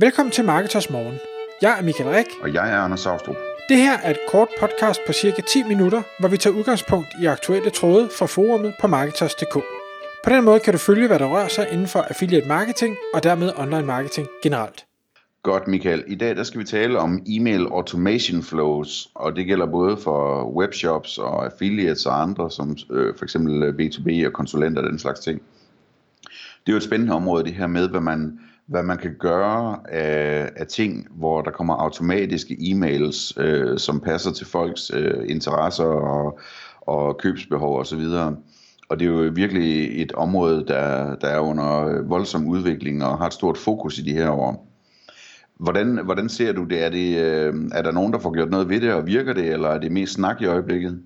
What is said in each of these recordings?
Velkommen til Marketers Morgen. Jeg er Michael Rik. Og jeg er Anders Saustrup. Det her er et kort podcast på cirka 10 minutter, hvor vi tager udgangspunkt i aktuelle tråde fra forumet på Marketers.dk. På den måde kan du følge, hvad der rører sig inden for affiliate marketing og dermed online marketing generelt. Godt, Michael. I dag der skal vi tale om email automation flows, og det gælder både for webshops og affiliates og andre, som øh, for eksempel B2B og konsulenter og den slags ting. Det er jo et spændende område, det her med, hvad man hvad man kan gøre af, af ting, hvor der kommer automatiske e-mails, øh, som passer til folks øh, interesser og, og købsbehov osv. Og, og det er jo virkelig et område, der, der er under voldsom udvikling og har et stort fokus i de her år. Hvordan, hvordan ser du det? Er, det? øh, er der nogen, der får gjort noget ved det, og virker det, eller er det mest snak i øjeblikket?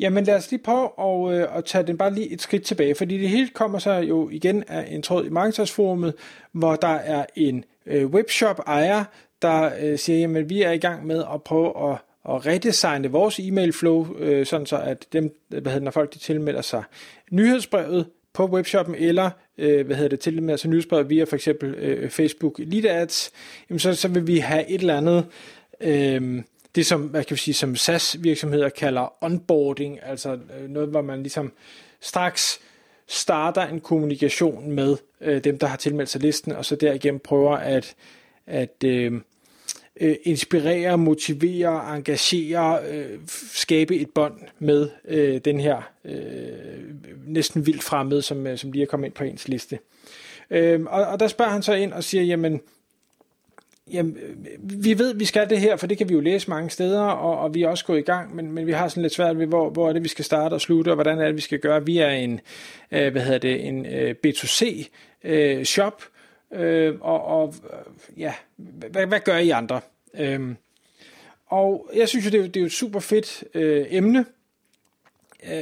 Jamen lad os lige prøve at, øh, at tage den bare lige et skridt tilbage, fordi det hele kommer så jo igen af en tråd i Marketingsforumet, hvor der er en øh, webshop-ejer, der øh, siger, jamen vi er i gang med at prøve at, at redesigne vores e-mail flow, øh, sådan så at dem, hvad hedder, når folk de tilmelder sig nyhedsbrevet på webshoppen, eller øh, hvad hedder det, tilmelder sig nyhedsbrevet via for eksempel øh, Facebook Lead Ads, jamen så, så vil vi have et eller andet... Øh, det, som, hvad kan vi sige, som SaaS-virksomheder kalder onboarding, altså øh, noget, hvor man ligesom straks starter en kommunikation med øh, dem, der har tilmeldt sig listen, og så derigennem prøver at, at øh, øh, inspirere, motivere, engagere, øh, skabe et bånd med øh, den her øh, næsten vildt fremmede, som, øh, som lige er kommet ind på ens liste. Øh, og, og der spørger han så ind og siger, jamen, Jamen, øh, vi ved, at vi skal det her, for det kan vi jo læse mange steder, og, og vi er også gået i gang, men, men vi har sådan lidt svært ved, hvor, hvor er det, vi skal starte og slutte, og hvordan er det, vi skal gøre. Vi er en, øh, hvad hedder det, en øh, B2C-shop, øh, øh, og, og øh, ja, hvad, hvad gør I andre? Øh, og jeg synes jo, det er, det er jo et super fedt øh, emne,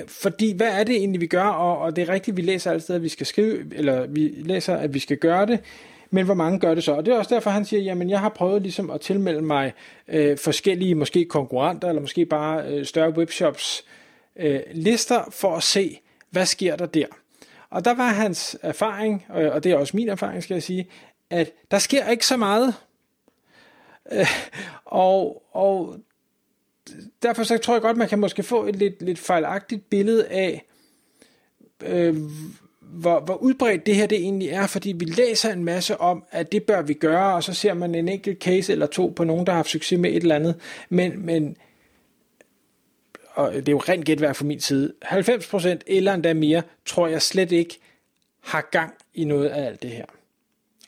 fordi hvad er det egentlig, vi gør, og, og det er rigtigt, vi læser altid, at vi skal skrive, eller vi læser, at vi skal gøre det, men hvor mange gør det så? Og det er også derfor, han siger, jamen jeg har prøvet ligesom at tilmelde mig øh, forskellige måske konkurrenter, eller måske bare øh, større webshops øh, lister, for at se, hvad sker der der. Og der var hans erfaring, øh, og det er også min erfaring, skal jeg sige, at der sker ikke så meget. Øh, og, og derfor så tror jeg godt, man kan måske få et lidt, lidt fejlagtigt billede af, øh, hvor, hvor udbredt det her det egentlig er, fordi vi læser en masse om, at det bør vi gøre, og så ser man en enkelt case eller to på nogen, der har haft succes med et eller andet. Men, men og det er jo rent gætværk fra min side, 90% eller endda mere, tror jeg slet ikke har gang i noget af alt det her.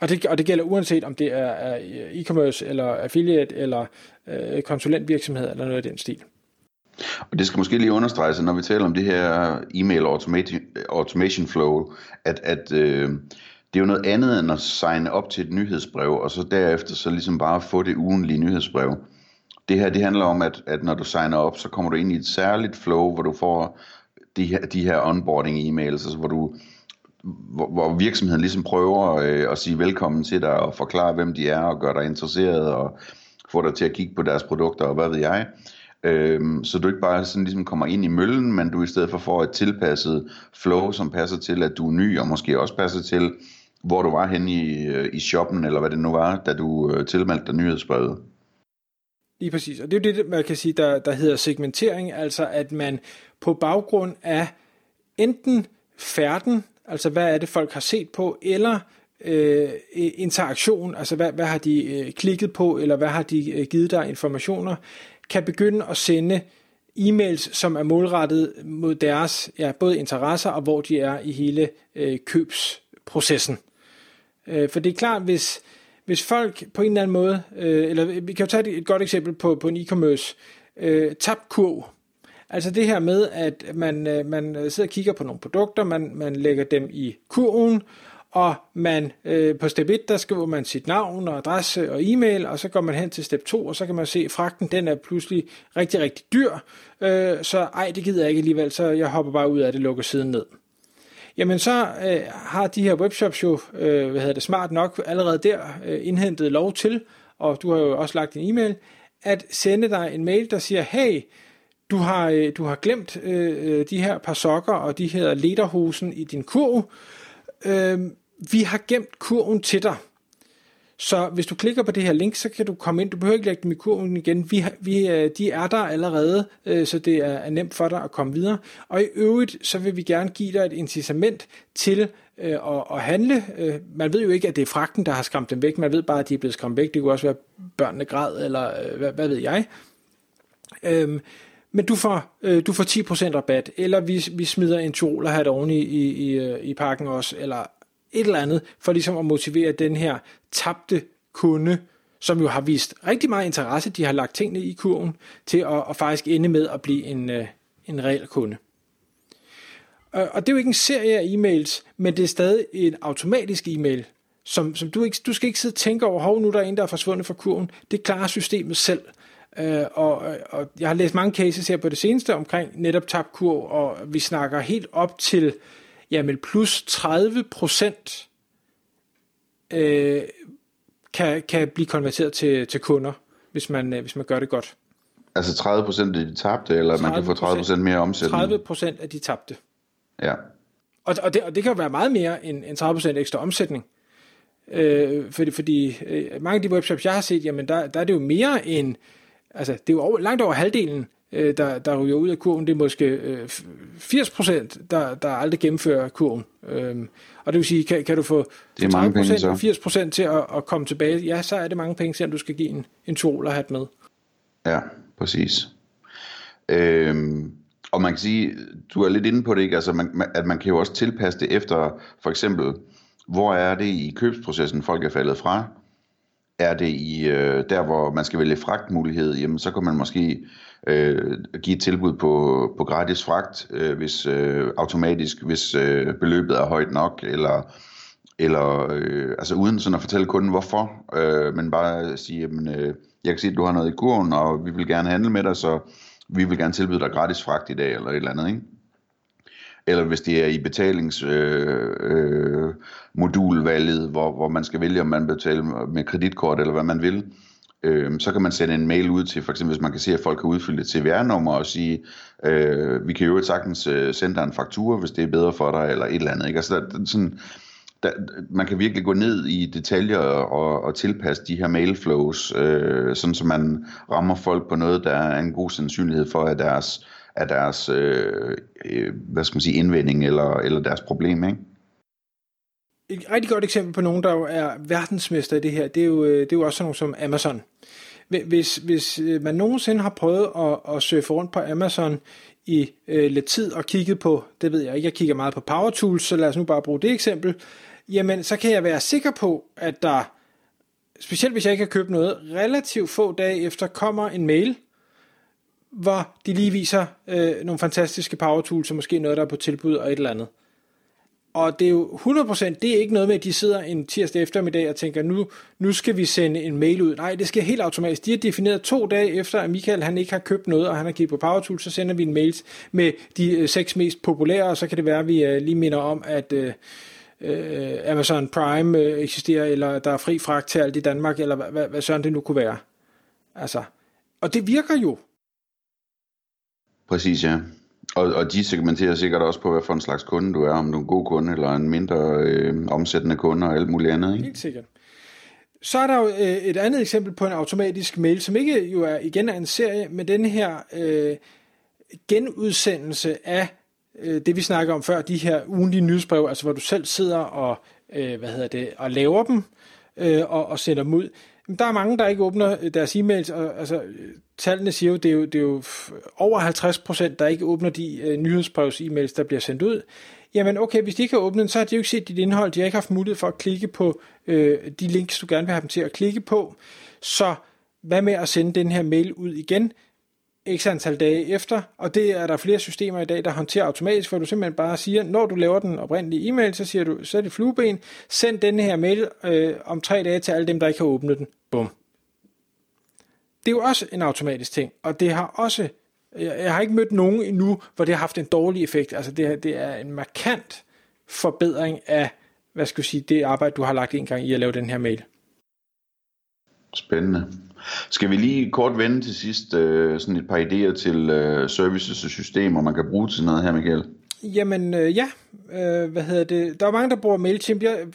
Og det, og det gælder uanset om det er e-commerce eller affiliate eller øh, konsulentvirksomhed eller noget af den stil. Og det skal måske lige understreges, når vi taler om det her e-mail automation, automation flow, at, at øh, det er jo noget andet end at signe op til et nyhedsbrev, og så derefter så ligesom bare få det ugenlige nyhedsbrev. Det her det handler om, at, at når du signer op, så kommer du ind i et særligt flow, hvor du får de her, de her onboarding e-mails, altså hvor du hvor, hvor virksomheden ligesom prøver øh, at sige velkommen til dig og forklare, hvem de er og gøre dig interesseret og få dig til at kigge på deres produkter og hvad ved jeg. Øhm, så du ikke bare sådan ligesom kommer ind i møllen, men du i stedet for får et tilpasset flow, som passer til, at du er ny, og måske også passer til, hvor du var henne i, øh, i shoppen, eller hvad det nu var, da du øh, tilmeldte dig nyhedsbrevet. Lige præcis, og det er jo det, man kan sige, der, der hedder segmentering, altså at man på baggrund af enten færden, altså hvad er det folk har set på, eller øh, interaktion, altså hvad, hvad har de øh, klikket på, eller hvad har de øh, givet dig informationer, kan begynde at sende e-mails, som er målrettet mod deres ja, både interesser og hvor de er i hele øh, købsprocessen. Øh, for det er klart, hvis, hvis folk på en eller anden måde, øh, eller vi kan jo tage et, godt eksempel på, på en e-commerce, øh, tabkurv. Altså det her med, at man, øh, man sidder og kigger på nogle produkter, man, man lægger dem i kurven, og man øh, på step 1, der skriver man sit navn og adresse og e-mail, og så går man hen til step 2, og så kan man se, at fragten den er pludselig rigtig, rigtig dyr, øh, så ej, det gider jeg ikke alligevel, så jeg hopper bare ud af det, lukker siden ned. Jamen så øh, har de her webshops jo, øh, hvad hedder det, smart nok, allerede der øh, indhentet lov til, og du har jo også lagt en e-mail, at sende dig en mail, der siger, hey, du har, øh, du har glemt øh, øh de her par sokker og de her lederhosen i din kurv, øh, vi har gemt kurven til dig. Så hvis du klikker på det her link, så kan du komme ind. Du behøver ikke lægge dem i kurven igen. Vi, vi, øh, de er der allerede, øh, så det er nemt for dig at komme videre. Og i øvrigt, så vil vi gerne give dig et incitament til øh, at, at handle. Øh, man ved jo ikke, at det er fragten, der har skræmt dem væk. Man ved bare, at de er blevet skræmt væk. Det kunne også være børnene græd, eller hvad, hvad ved jeg. Øhm, men du får, øh, du får 10% rabat, eller vi, vi smider en hat oven i, i, i, i pakken også, eller et eller andet, for ligesom at motivere den her tabte kunde, som jo har vist rigtig meget interesse, de har lagt tingene i kurven, til at, at faktisk ende med at blive en, øh, en reel kunde. Og det er jo ikke en serie af e-mails, men det er stadig en automatisk e-mail, som, som du, ikke, du skal ikke sidde og tænke over, hov, nu der er en, der er forsvundet fra kurven. Det klarer systemet selv. Øh, og, og jeg har læst mange cases her på det seneste omkring netop tabkurv, og vi snakker helt op til jamen plus 30 procent øh, kan, kan blive konverteret til, til kunder, hvis man, øh, hvis man gør det godt. Altså 30 procent af de tabte, eller man kan få 30 procent mere omsætning? 30 procent af de tabte. Ja. Og, og, det, og det kan jo være meget mere end, end 30 procent ekstra omsætning. Øh, fordi fordi øh, mange af de webshops, jeg har set, jamen der, der er det jo mere end, altså det er jo over, langt over halvdelen øh, der, der ryger ud af kurven. Det er måske øh, 80 procent, der, der aldrig gennemfører kurven. Øhm, og det vil sige, kan, kan du få det er 30 procent og 80 procent til at, at komme tilbage, ja, så er det mange penge, selvom du skal give en, en tvål at have med. Ja, præcis. Øhm, og man kan sige, du er lidt inde på det, ikke? Altså, man, at man kan jo også tilpasse det efter, for eksempel, hvor er det i købsprocessen, folk er faldet fra? Er det i øh, der, hvor man skal vælge fragtmulighed, jamen så kan man måske øh, give et tilbud på, på gratis fragt, øh, hvis øh, automatisk, hvis øh, beløbet er højt nok, eller eller øh, altså uden sådan at fortælle kunden hvorfor, øh, men bare sige, jamen, øh, jeg kan se, at du har noget i kurven, og vi vil gerne handle med dig, så vi vil gerne tilbyde dig gratis fragt i dag, eller et eller andet, ikke? Eller hvis det er i betalingsmodulvalget, øh, øh, hvor, hvor man skal vælge, om man betaler med kreditkort, eller hvad man vil, øh, så kan man sende en mail ud til, for eksempel hvis man kan se, at folk har udfyldt et CVR-nummer og sige, øh, vi kan jo sagtens øh, sende dig en faktura, hvis det er bedre for dig, eller et eller andet. Ikke? Altså, der, sådan, der, man kan virkelig gå ned i detaljer og, og tilpasse de her mailflows, øh, sådan så man rammer folk på noget, der er en god sandsynlighed for, at deres, at deres øh, øh, hvad skal man sige, indvending eller, eller deres problem, ikke? et rigtig godt eksempel på nogen, der jo er verdensmester i det her, det er jo, øh, det er jo også sådan nogen som Amazon. Hvis, hvis øh, man nogensinde har prøvet at, at surfe rundt på Amazon i øh, lidt tid og kigget på, det ved jeg ikke, jeg kigger meget på Power Tools, så lad os nu bare bruge det eksempel, jamen så kan jeg være sikker på, at der, specielt hvis jeg ikke har købt noget, relativt få dage efter kommer en mail, hvor de lige viser øh, nogle fantastiske Power Tools, og måske noget, der er på tilbud og et eller andet. Og det er jo 100%, det er ikke noget med, at de sidder en tirsdag eftermiddag og tænker, nu, nu skal vi sende en mail ud. Nej, det sker helt automatisk. De har defineret to dage efter, at Michael han ikke har købt noget, og han har kigget på Power Tools, så sender vi en mail med de øh, seks mest populære, og så kan det være, at vi øh, lige minder om, at øh, øh Amazon Prime eksisterer, eller der er fri fragt til alt i Danmark, eller hvad, hvad, hvad sådan det nu kunne være. Altså, og det virker jo. Præcis, ja. Og, og de segmenterer sikkert også på, hvad for en slags kunde du er, om du er en god kunde, eller en mindre øh, omsættende kunde, og alt muligt andet. Ikke? Helt sikkert. Så er der jo øh, et andet eksempel på en automatisk mail, som ikke jo er igen er en serie, men den her øh, genudsendelse af øh, det, vi snakker om før, de her ugenlige nyhedsbrev, altså hvor du selv sidder og, øh, hvad hedder det, og laver dem, øh, og, og sender dem ud. Der er mange, der ikke åbner øh, deres e-mails, og altså, øh, tallene siger jo, det er jo, det er jo over 50 procent, der ikke åbner de øh, nyhedsbrevs e-mails, der bliver sendt ud. Jamen okay, hvis de ikke har åbnet den, så har de jo ikke set dit indhold, de har ikke haft mulighed for at klikke på øh, de links, du gerne vil have dem til at klikke på. Så hvad med at sende den her mail ud igen? X antal dage efter, og det er der flere systemer i dag, der håndterer automatisk, hvor du simpelthen bare siger, når du laver den oprindelige e-mail, så siger du, så er det flueben, send den her mail øh, om tre dage til alle dem, der ikke har åbnet den. Bum. Det er jo også en automatisk ting, og det har også, jeg har ikke mødt nogen endnu, hvor det har haft en dårlig effekt. Altså det, det er en markant forbedring af, hvad skal jeg sige, det arbejde, du har lagt en gang i at lave den her mail. Spændende. Skal vi lige kort vende til sidst øh, sådan et par idéer til øh, services og systemer, man kan bruge til noget her, Michael? Jamen øh, ja, øh, hvad hedder det? Der er mange, der bruger MailChimp. Jeg,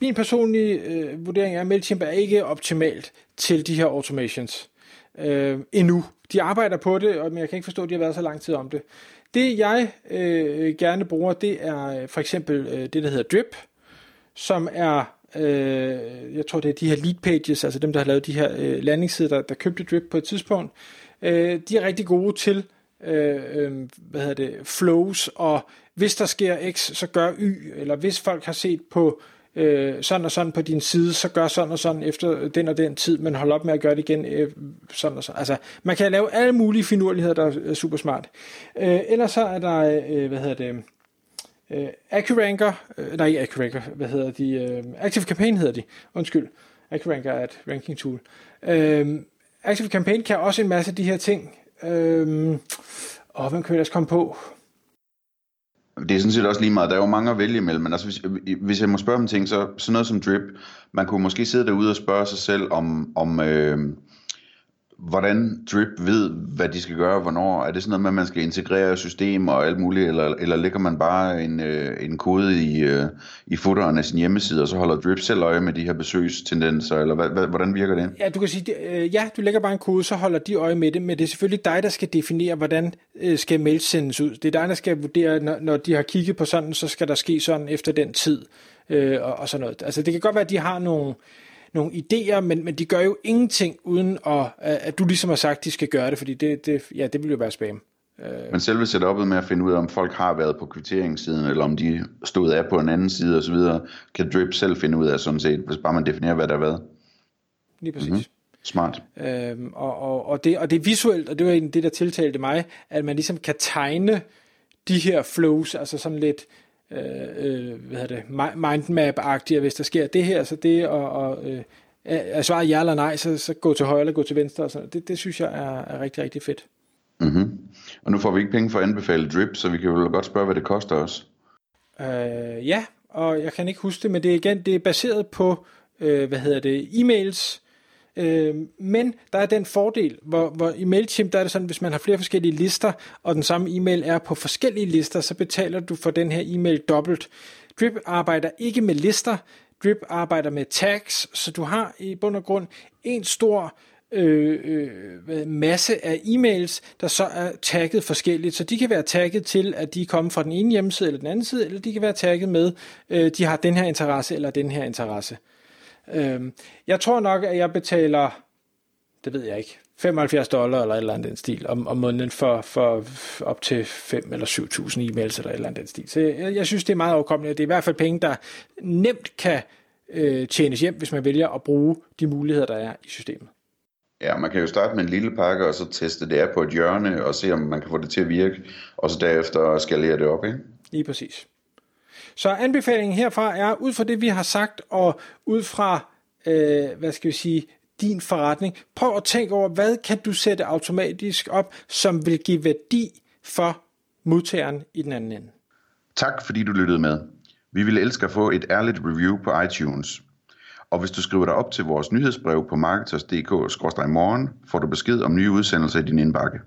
min personlige øh, vurdering er, at MailChimp er ikke optimalt til de her automations øh, endnu. De arbejder på det, men jeg kan ikke forstå, at de har været så lang tid om det. Det jeg øh, gerne bruger, det er øh, for eksempel øh, det, der hedder Drip, som er, øh, jeg tror det er de her lead pages, altså dem, der har lavet de her øh, landingssider, der, der købte Drip på et tidspunkt. Øh, de er rigtig gode til øh, øh, hvad hedder det, flows, og hvis der sker X, så gør Y, eller hvis folk har set på øh, sådan og sådan på din side, så gør sådan og sådan efter den og den tid, men hold op med at gøre det igen øh, sådan og sådan. Altså, man kan lave alle mulige finurligheder, der er super smart. Øh, ellers så er der, øh, hvad hedder det, øh, AccuRanker, øh, nej ikke AccuRanker, hvad hedder de, øh, Active Campaign hedder de, undskyld. AccuRanker er et ranking tool. Øh, Active Campaign kan også en masse af de her ting. Øh, og hvem kan vi ellers komme på? Det er sådan set også lige meget. Der er jo mange at vælge imellem, men altså, hvis, hvis jeg må spørge om ting, så sådan noget som drip, man kunne måske sidde derude og spørge sig selv om, om øh, hvordan Drip ved, hvad de skal gøre, hvornår? Er det sådan noget med, at man skal integrere systemer og alt muligt, eller, eller lægger man bare en, øh, en kode i, øh, i footeren af sin hjemmeside, og så holder Drip selv øje med de her besøgstendenser, eller hvad, hvad, hvordan virker det? Ja, du kan sige, øh, ja, du lægger bare en kode, så holder de øje med det, men det er selvfølgelig dig, der skal definere, hvordan øh, skal mails sendes ud. Det er dig, der skal vurdere, når, når de har kigget på sådan, så skal der ske sådan efter den tid, øh, og, og sådan noget. Altså det kan godt være, at de har nogle nogle idéer, men, men de gør jo ingenting uden at, at du ligesom har sagt, de skal gøre det, fordi det, det, ja, det vil jo være spam. Øh. Men selve setupet med at finde ud af, om folk har været på kvitteringssiden, eller om de stod af på en anden side osv., kan Drip selv finde ud af sådan set, hvis bare man definerer, hvad der har været. Lige præcis. Mm-hmm. Smart. Øhm, og, og, og, det, og det er visuelt, og det var egentlig det, der tiltalte mig, at man ligesom kan tegne de her flows, altså sådan lidt, øh, øh, hvad hedder det, mindmap-agtigt, hvis der sker det her, så det, og, og øh, er svaret ja eller nej, så, så gå til højre eller gå til venstre. Og sådan. Det, det synes jeg er, er rigtig, rigtig fedt. Mm-hmm. Og nu får vi ikke penge for at anbefale drip, så vi kan jo godt spørge, hvad det koster os. Øh, ja, og jeg kan ikke huske det, men det er igen, det er baseret på, øh, hvad hedder det, e-mails, Øh, men der er den fordel, hvor, hvor i MailChimp, der er det sådan, hvis man har flere forskellige lister, og den samme e-mail er på forskellige lister, så betaler du for den her e-mail dobbelt. Drip arbejder ikke med lister, Drip arbejder med tags, så du har i bund og grund en stor øh, øh, masse af e-mails, der så er tagget forskelligt. Så de kan være tagget til, at de er kommet fra den ene hjemmeside eller den anden side, eller de kan være tagget med, øh, de har den her interesse eller den her interesse. Øhm, jeg tror nok, at jeg betaler, det ved jeg ikke, 75 dollar eller et eller andet den stil om, om måneden for, for op til 5 eller 7.000 e-mails eller et eller andet den stil. Så jeg, jeg synes, det er meget overkommeligt. Det er i hvert fald penge, der nemt kan øh, tjenes hjem, hvis man vælger at bruge de muligheder, der er i systemet. Ja, man kan jo starte med en lille pakke, og så teste det af på et hjørne, og se, om man kan få det til at virke, og så derefter skalere det op, ikke? Lige præcis. Så anbefalingen herfra er, ud fra det, vi har sagt, og ud fra, øh, hvad skal vi sige, din forretning, prøv at tænke over, hvad kan du sætte automatisk op, som vil give værdi for modtageren i den anden ende. Tak fordi du lyttede med. Vi vil elske at få et ærligt review på iTunes. Og hvis du skriver dig op til vores nyhedsbrev på marketers.dk-morgen, får du besked om nye udsendelser i din indbakke.